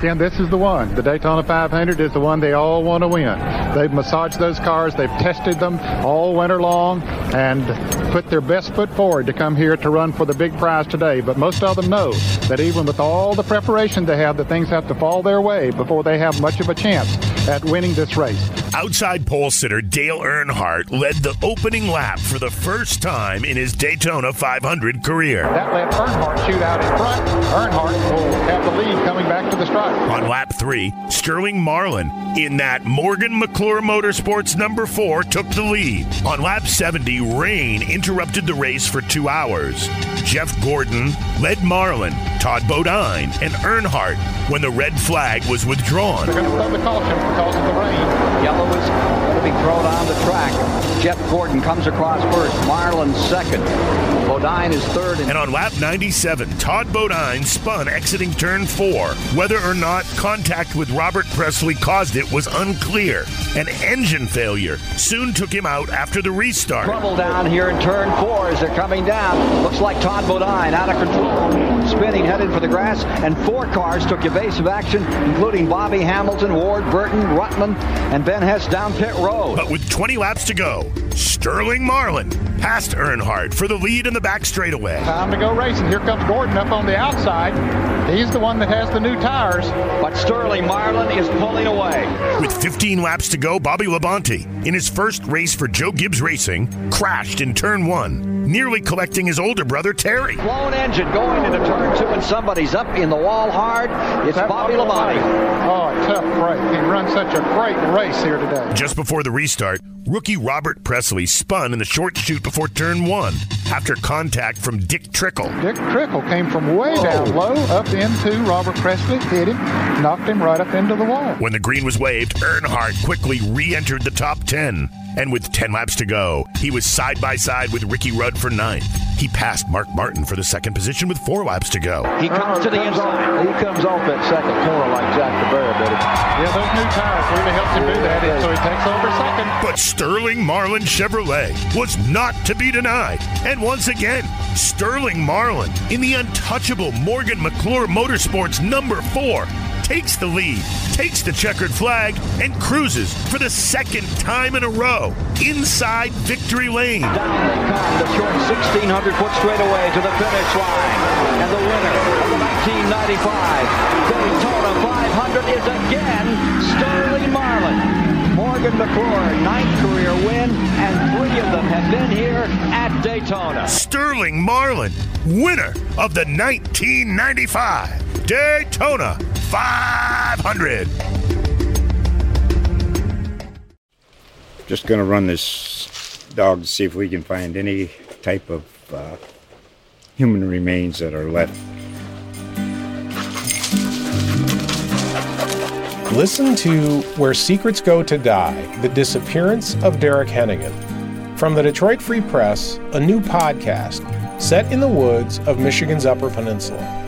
Ken, this is the one. The Daytona 500 is the one they all want to win. They've massaged those cars, they've tested them all winter long, and put their best foot forward to come here to run for the big prize today. But most of them know that even with all the preparation they have, that things have to fall their way before they have much of a chance at winning this race. Outside pole sitter Dale Earnhardt led the opening lap for the first time in his Daytona 500 career. That let Earnhardt shoot out in front. Earnhardt will have the lead coming back to the stripe. On lap three, Sterling Marlin in that Morgan McClure Motorsports number four took the lead. On lap 70, rain interrupted the race for two hours. Jeff Gordon led Marlin, Todd Bodine, and Earnhardt when the red flag was withdrawn. They're going to throw the caution because of the rain. Yellow is going to be thrown on the track. Jeff Gordon comes across first. Marlin second. Bodine is third. And on lap 97, Todd Bodine spun exiting turn four. Whether or not contact with Robert Pressley caused it was unclear. An engine failure soon took him out after the restart. Trouble down here in turn four as they're coming down. Looks like Todd Bodine out of control. Spinning, headed for the grass, and four cars took evasive action, including Bobby Hamilton, Ward Burton, Ruttman, and Ben Hess down pit road. But with 20 laps to go, Sterling Marlin passed Earnhardt for the lead in the back straightaway. Time to go racing. Here comes Gordon up on the outside. He's the one that has the new tires. But Sterling Marlin is pulling away. With 15 laps to go, Bobby Labonte, in his first race for Joe Gibbs Racing, crashed in turn one, nearly collecting his older brother Terry. Blown engine going into turn two, and somebody's up in the wall hard. It's Bobby Labonte. Oh, tough break. He runs such a great race here today. Just before the restart, rookie Robert Pressley spun in the short chute before turn one after contact from Dick Trickle. Dick Trickle came from way oh. down low up into Robert Pressley, hit him, knocked him right up into the wall. When the green was waved, Earnhardt quickly re entered the top 10. And with 10 laps to go, he was side by side with Ricky Rudd for ninth. He passed Mark Martin for the second position with four laps to go. He comes to the comes inside. Off, he comes off that second corner like Jack DeBera did. Yeah, those new tires really helped him do that, and so he takes over second. But Sterling Marlin Chevrolet was not to be denied. And once again, Sterling Marlin in the untouchable Morgan McClure Motorsports number four takes the lead, takes the checkered flag, and cruises for the second time in a row inside victory lane. Down they come, the short 1,600 foot straightaway to the finish line. And the winner of the 1995 Daytona 500 is again Sterling Marlin. Morgan McClure, ninth career win, and three of them have been here at Daytona. Sterling Marlin, winner of the 1995 Daytona 500. Just going to run this dog to see if we can find any type of uh, human remains that are left. Listen to Where Secrets Go to Die The Disappearance of Derek Hennigan. From the Detroit Free Press, a new podcast set in the woods of Michigan's Upper Peninsula.